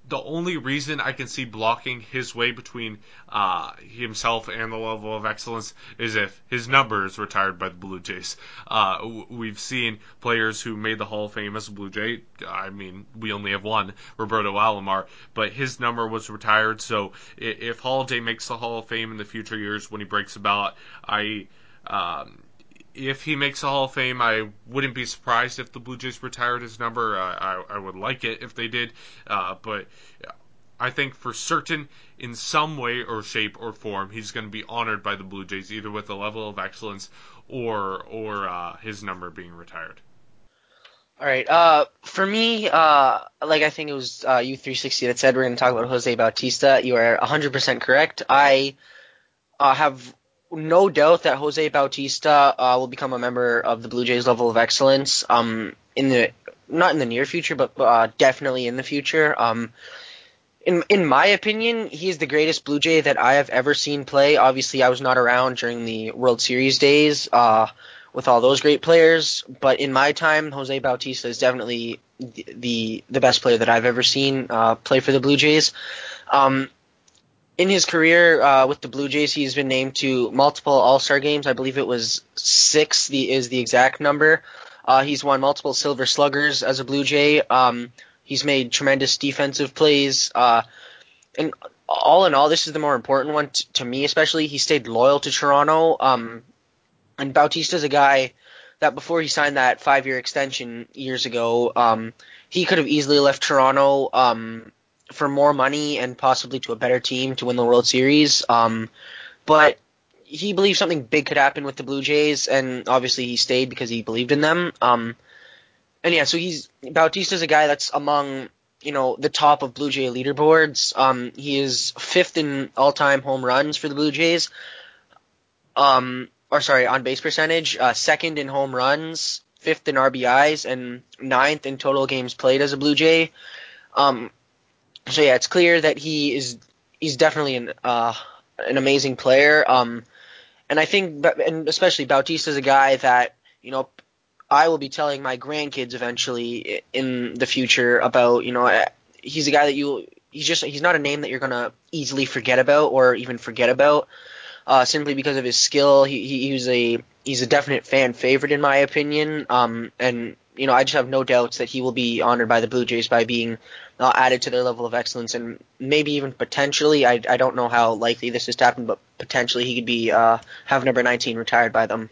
B: the only reason I can see blocking his way between uh, himself and the level of excellence is if his number is retired by the Blue Jays. Uh, we've seen players who made the Hall of Fame as a Blue Jay. I mean, we only have one, Roberto Alomar, but his number was retired. So if Halladay makes the Hall of Fame in the future years when he breaks a ballot, I. Um, if he makes a Hall of Fame, I wouldn't be surprised if the Blue Jays retired his number. Uh, I, I would like it if they did, uh, but I think for certain, in some way or shape or form, he's going to be honored by the Blue Jays, either with a level of excellence or or uh, his number being retired.
D: All right. Uh, for me, uh, like I think it was uh, U360 that said we're going to talk about Jose Bautista. You are 100% correct. I uh, have no doubt that Jose Bautista uh, will become a member of the Blue Jays level of excellence. Um, in the not in the near future, but uh, definitely in the future. Um, in in my opinion, he is the greatest Blue Jay that I have ever seen play. Obviously, I was not around during the World Series days uh, with all those great players, but in my time, Jose Bautista is definitely the the, best player that I've ever seen uh, play for the Blue Jays. Um, in his career uh, with the Blue Jays, he's been named to multiple All Star games. I believe it was six. The is the exact number. Uh, he's won multiple Silver Sluggers as a Blue Jay. Um, he's made tremendous defensive plays. Uh, and all in all, this is the more important one t- to me, especially. He stayed loyal to Toronto. Um, and Bautista's a guy that before he signed that five year extension years ago, um, he could have easily left Toronto. Um, for more money and possibly to a better team to win the World Series. Um, but he believed something big could happen with the Blue Jays, and obviously he stayed because he believed in them. Um, and yeah, so he's Bautista's a guy that's among you know the top of Blue Jay leaderboards. Um, he is fifth in all-time home runs for the Blue Jays. Um, or sorry, on base percentage, uh, second in home runs, fifth in RBIs, and ninth in total games played as a Blue Jay. Um, so yeah, it's clear that he is he's definitely an uh, an amazing player. Um, and I think, and especially Bautista is a guy that you know I will be telling my grandkids eventually in the future about. You know, he's a guy that you he's just he's not a name that you're gonna easily forget about or even forget about uh, simply because of his skill. He, he he's a he's a definite fan favorite in my opinion. Um, and you know I just have no doubts that he will be honored by the Blue Jays by being uh, added to their level of excellence and maybe even potentially. I I don't know how likely this is to happen, but potentially he could be uh, have number 19 retired by them.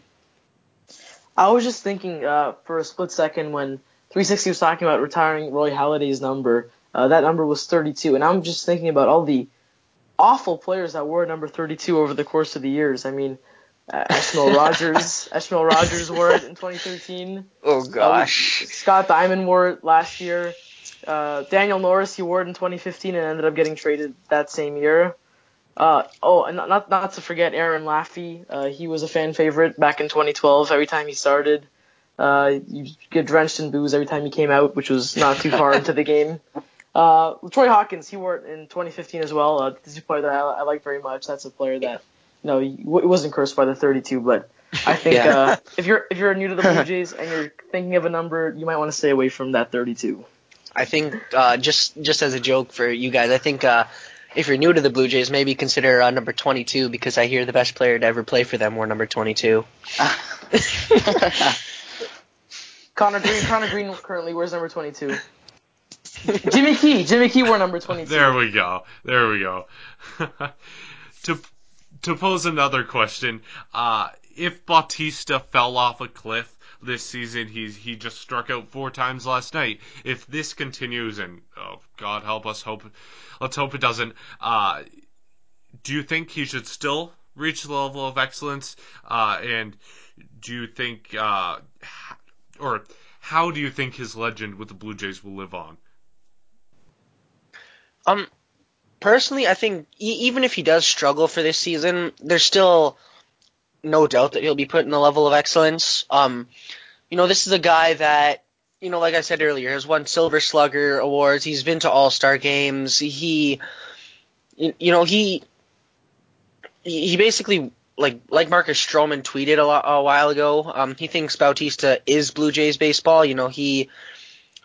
E: I was just thinking uh, for a split second when 360 was talking about retiring Roy Halladay's number. Uh, that number was 32, and I'm just thinking about all the awful players that wore number 32 over the course of the years. I mean, uh, (laughs) Rogers, Esmil Rogers wore it in 2013.
D: Oh gosh.
E: Uh, Scott Diamond wore it last year. Uh, Daniel Norris, he wore it in 2015 and ended up getting traded that same year. Uh, oh, and not not to forget Aaron Laffey. Uh, he was a fan favorite back in 2012. Every time he started, uh, you get drenched in booze every time he came out, which was not too far into the game. (laughs) Uh, Troy Hawkins, he wore it in 2015 as well. Uh, this is a player that I, I like very much. That's a player that, you it wasn't cursed by the 32, but I (laughs) think
D: Yeah.
E: uh, if you're if you're new to the Blue (laughs) Jays and you're thinking of a number, you might want to stay away from that 32.
D: I think uh, just just as a joke for you guys, I think uh, if you're new to the Blue Jays, maybe consider uh, number 22 because I hear the best player to ever play for them wore number 22. (laughs)
E: Conner Greene, Conner Greene currently wears number 22. Jimmy Key, Jimmy Key wore number 22.
B: There we go. There we go. to to pose another question, uh, if Bautista fell off a cliff this season, he's he just struck out four times last night. If this continues, and oh God help us, hope let's hope it doesn't. Uh, do you think he should still reach the level of excellence? Uh, and do you think, uh, or how do you think his legend with the Blue Jays will live on?
D: Um, personally, I think even if he does struggle for this season, there's still no doubt that he'll be put in the level of excellence. Um, you know, this is a guy that, you know, like I said earlier, has won Silver Slugger awards. He's been to All Star games. He, you know, he, he he basically like like Marcus Stroman tweeted a, lot, a while ago. Um, he thinks Bautista is Blue Jays baseball. You know, he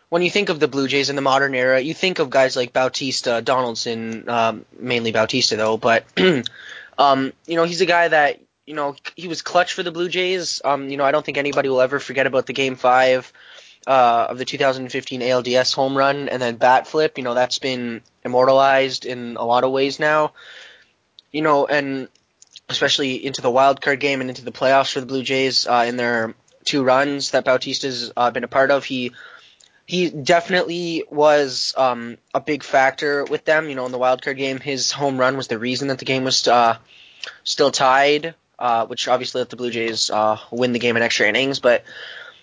D: when you think of the Blue Jays in the modern era, you think of guys like Bautista, Donaldson, um, mainly Bautista though, but (clears throat) um, you know he's a guy that you know he was clutch for the Blue Jays. Um, you know I don't think anybody will ever forget about the Game Five uh, of the 2015 ALDS home run and then bat flip. You know that's been immortalized in a lot of ways now. You know, and especially into the wild card game and into the playoffs for the Blue Jays uh, in their two runs that Bautista's uh, been a part of. He he definitely was um, a big factor with them. You know, in the wild card game, his home run was the reason that the game was uh, still tied, uh, which obviously let the Blue Jays uh, win the game in extra innings. But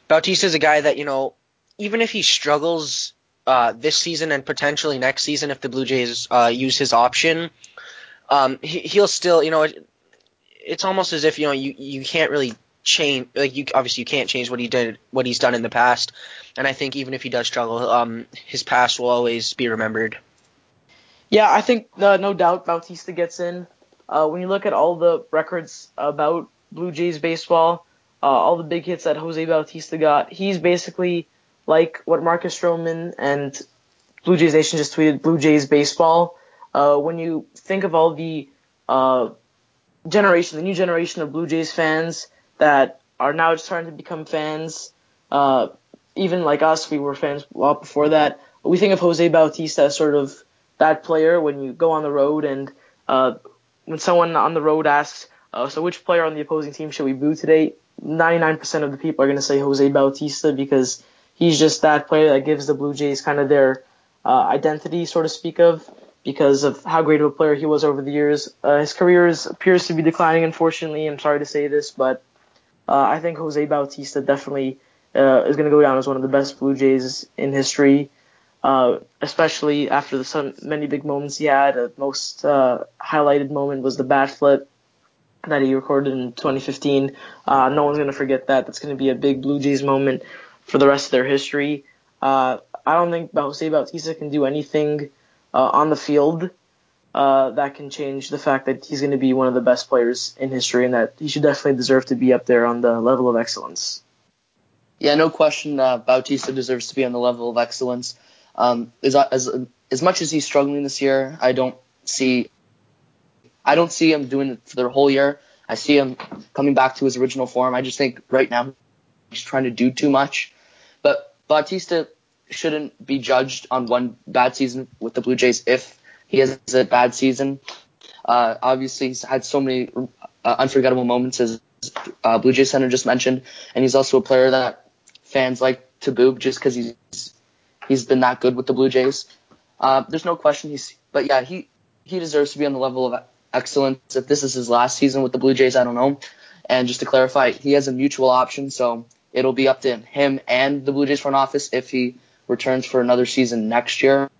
D: Bautista is a guy that you know, even if he struggles uh, this season and potentially next season, if the Blue Jays uh, use his option, um, he, he'll still, you know, it, it's almost as if you know you you can't really change like you obviously you can't change what he did what he's done in the past and I think even if he does struggle um his past will always be remembered
E: Yeah, I think uh, no doubt Bautista gets in. Uh, when you look at all the records about Blue Jays baseball, uh, all the big hits that Jose Bautista got, he's basically like what Marcus Stroman and Blue Jays Nation just tweeted, Blue Jays baseball. Uh, when you think of all the uh, generation, the new generation of Blue Jays fans that are now starting to become fans, uh, even like us, we were fans a lot before that. We think of Jose Bautista as sort of that player when you go on the road and uh, when someone on the road asks, uh, so which player on the opposing team should we boo today? 99% of the people are going to say Jose Bautista because he's just that player that gives the Blue Jays kind of their uh, identity, so to speak of. because of how great Uh, I think Jose Bautista definitely uh, is going to go down as one of the best Blue Jays in history, uh, especially after the many big moments he had. The most uh, highlighted moment was the bat flip that he recorded in 2015. Uh, no one's going to forget that. That's going to be a big Blue Jays moment for the rest of their history. Uh, I don't think Jose Bautista can do anything on the field uh, that can change the fact that he's going to be one of the best players in history and that he should definitely deserve to be up there on the level of excellence.
C: Yeah, no question. Uh, Bautista deserves to be on the level of excellence. Um, as, as as much as he's struggling this year, I don't see I don't see him doing it for the whole year. I see him coming back to his original form. I just think right now he's trying to do too much. But Bautista shouldn't be judged on one bad season with the Blue Jays if he has a bad season. Uh, obviously, he's had so many uh, unforgettable moments, as uh, Blue Jays center just mentioned, and he's also a player that fans like to boo just because he's he's been that good with the Blue Jays. Uh, there's no question he's, but yeah, he he deserves to be on the level of excellence. If this is his last season with the Blue Jays, I don't know. And just to clarify, he has a mutual option, so it'll be up to him and the Blue Jays front office if he returns for another season next year.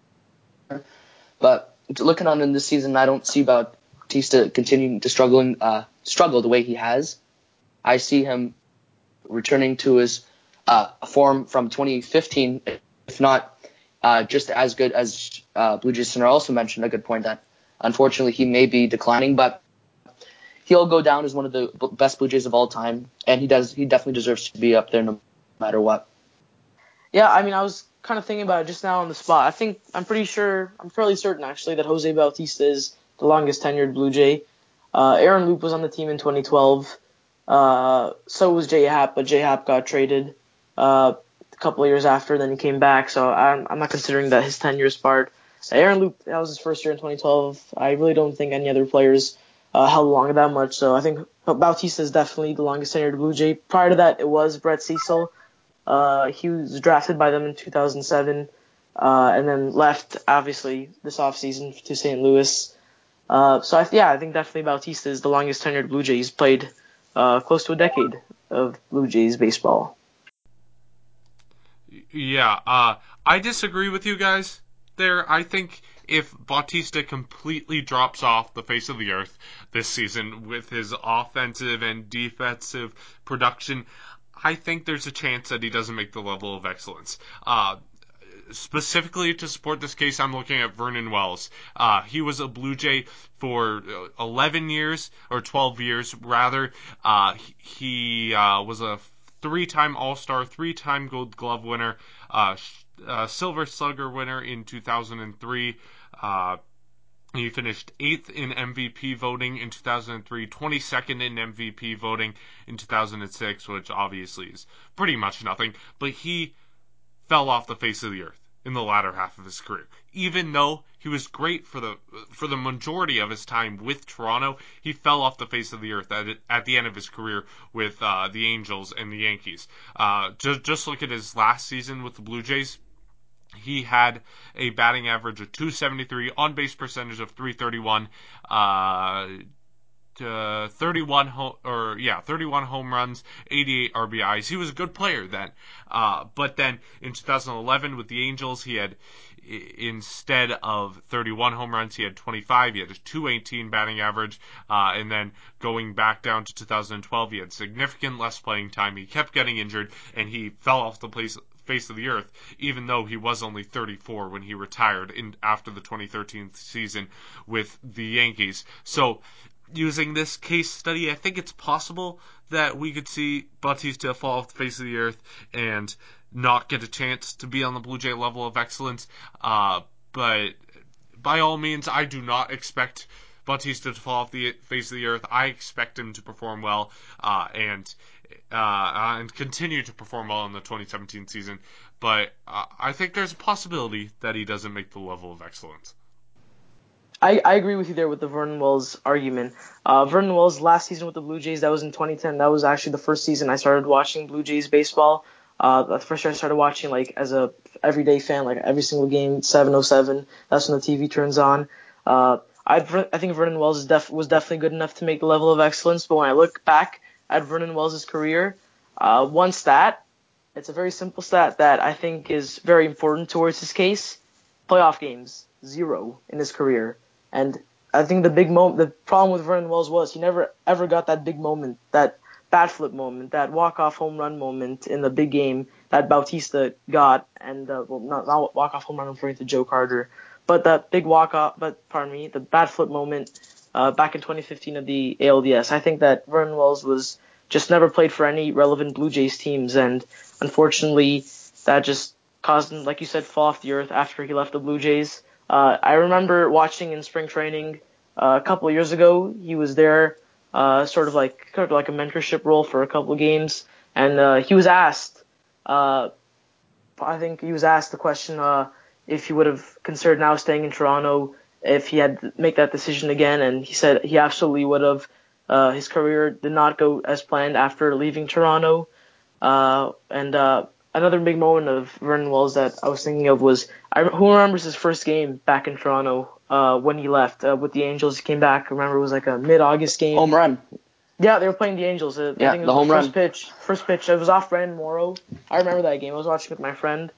C: But looking on in this season, I don't see Bautista continuing to struggling uh, struggle the way he has. I see him returning to his uh, form from 2015, if not uh, just as good as uh, Blue Jays center also mentioned a good point that unfortunately he may be declining, but he'll go down as one of the best Blue Jays of all time, and he does he definitely deserves to be up there no matter what.
E: Yeah, I mean, I was kind of thinking about it just now on the spot. I think I'm pretty sure, I'm fairly certain actually, that Jose Bautista is the longest tenured Blue Jay. Uh, Aaron Loup was on the team in 2012. Uh, so was Jay Happ, but Jay Happ got traded uh, a couple of years after, then he came back. So I'm, I'm not considering that his tenure is part. Aaron Loup, that was his first year in 2012. I really don't think any other players uh, held along that much. So I think Bautista is definitely the longest tenured Blue Jay. Prior to that, it was Brett Cecil. Uh, he was drafted by them in 2007, uh, and then left obviously this offseason to St. Louis. Uh, so I, yeah, I think definitely Bautista is the longest tenured Blue Jays. Played uh, close to a decade of Blue Jays baseball.
B: Yeah, uh, I disagree with you guys there. I think if Bautista completely drops off the face of the earth this season with his offensive and defensive production, I think there's a chance that he doesn't make the level of excellence. Uh, specifically to support this case, I'm looking at Vernon Wells. Uh, he was a Blue Jay for 11 years, or 12 years rather. Uh, he uh, was a three-time All-Star, three-time Gold Glove winner, uh, uh, Silver Slugger winner in 2003. He finished eighth in MVP voting in 2003, 22nd in MVP voting in 2006, which obviously is pretty much nothing. But he fell off the face of the earth in the latter half of his career. Even though he was great for the for the majority of his time with Toronto, he fell off the face of the earth at, at the end of his career with uh, the Angels and the Yankees. Uh, just just look at his last season with the Blue Jays. He had a batting average of 273, on base percentage of 331, uh, uh, 31 ho- or yeah, 31 home runs, 88 RBIs. He was a good player then. Uh, but then in 2011 with the Angels, he had instead of 31 home runs, he had 25. He had a 218 batting average, uh, and then going back down to 2012, he had significant less playing time. He kept getting injured, and he fell off the place face of the earth, even though he was only 34 when he retired in after the 2013 season with the Yankees. So using this case study, I think it's possible that we could see Bautista fall off the face of the earth and not get a chance to be on the Blue Jay level of excellence. Uh, but by all means, I do not expect Bautista to fall off the face of the earth. I expect him to perform well uh, and uh, and continue to perform well in the 2017 season. But uh, I think there's a possibility that he doesn't make the level of excellence.
E: I, I agree with you there with the Vernon Wells argument. Uh, Vernon Wells last season with the Blue Jays, that was in 2010. That was actually the first season I started watching Blue Jays baseball. Uh, the first year I started watching like as a everyday fan, like every single game, 707. That's when the TV turns on. Uh, I I think Vernon Wells def- was definitely good enough to make the level of excellence. But when I look back at Vernon Wells' career, uh, one stat, it's a very simple stat that I think is very important towards his case. Playoff games, zero in his career. And I think the big moment, the problem with Vernon Wells was he never ever got that big moment, that bat flip moment, that walk off home run moment in the big game that Bautista got, and uh, well, not, not walk off home run, I'm referring to Joe Carter, but that big walk off, but pardon me, the bat flip moment uh, back in 2015 of the ALDS. I think that Vernon Wells was just never played for any relevant Blue Jays teams, and unfortunately, that just caused him, like you said, fall off the earth after he left the Blue Jays. Uh, I remember watching in spring training uh, a couple of years ago. He was there, uh, sort of like sort of like a mentorship role for a couple of games, and uh, he was asked. Uh, I think he was asked the question uh, if he would have considered now staying in Toronto if he had to make that decision again, and he said he absolutely would have. Uh, his career did not go as planned after leaving Toronto, uh, and uh, another big moment of Vernon Wells that I was thinking of was I, who remembers his first game back in Toronto uh, when he left uh, with the Angels. He came back. I remember it was like a mid-August game.
C: Home run.
E: Yeah, they were playing the Angels. Uh,
C: Yeah,
E: I think it
C: the
E: was
C: home
E: first
C: run.
E: pitch. First pitch. It was off Brandon Morrow. I remember that game. I was watching with my friend.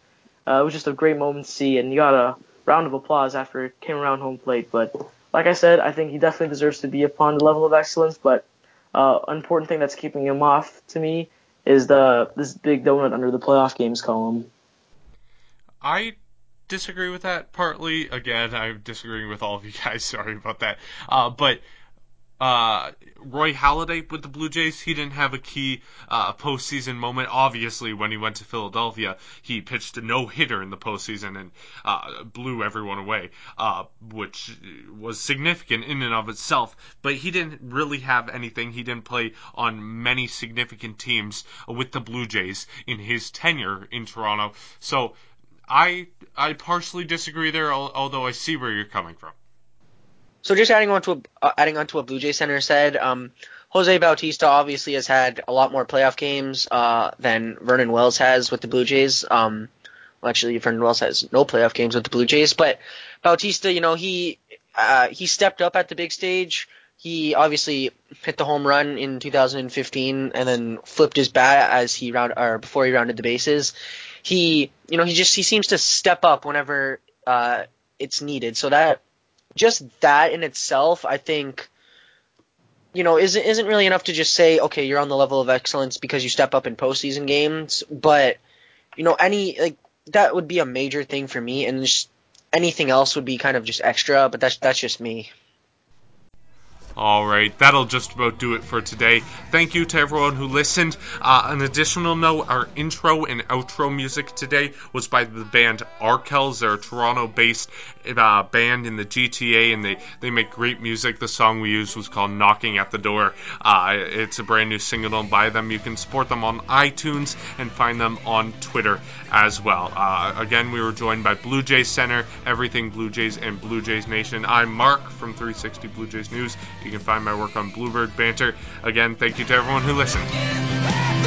E: Uh, it was just a great moment to see, and you got a round of applause after it came around home plate. But like I said, I think he definitely deserves to be upon the level of excellence. But uh, an important thing that's keeping him off to me is the this big donut under the playoff games column.
B: I disagree with that partly. Again, I'm disagreeing with all of you guys. (laughs) Sorry about that. Uh, but uh, Roy Halladay with the Blue Jays, he didn't have a key uh, postseason moment. Obviously, when he went to Philadelphia, he pitched a no hitter in the postseason and uh, blew everyone away, uh, which was significant in and of itself. But he didn't really have anything. He didn't play on many significant teams with the Blue Jays in his tenure in Toronto. So I I partially disagree there, although I see where you're coming from.
D: So just adding on to a, uh, adding on to what Blue Jay Center said, um, Jose Bautista obviously has had a lot more playoff games uh, than Vernon Wells has with the Blue Jays. Um, well, actually, Vernon Wells has no playoff games with the Blue Jays, but Bautista, you know, he uh, he stepped up at the big stage. He obviously hit the home run in 2015 and then flipped his bat as he round or before he rounded the bases. He, you know, he just he seems to step up whenever uh, it's needed. So that just that in itself, I think, you know, isn't isn't really enough to just say, okay, you're on the level of excellence because you step up in postseason games. But you know, any like that would be a major thing for me, and just anything else would be kind of just extra. But that's that's just me.
B: All right, that'll just about do it for today. Thank you to everyone who listened. Uh, an additional note our intro and outro music today was by the band Arkells. They're a Toronto based uh, band in the GTA, and they, they make great music. The song we used was called Knocking at the Door. Uh, it's a brand new single by them. You can support them on iTunes and find them on Twitter as well. Uh, again, we were joined by Blue Jays Center, Everything Blue Jays, and Blue Jays Nation. I'm Mark from 360 Blue Jays News. You can find my work on Bluebird Banter. Again, thank you to everyone who listened.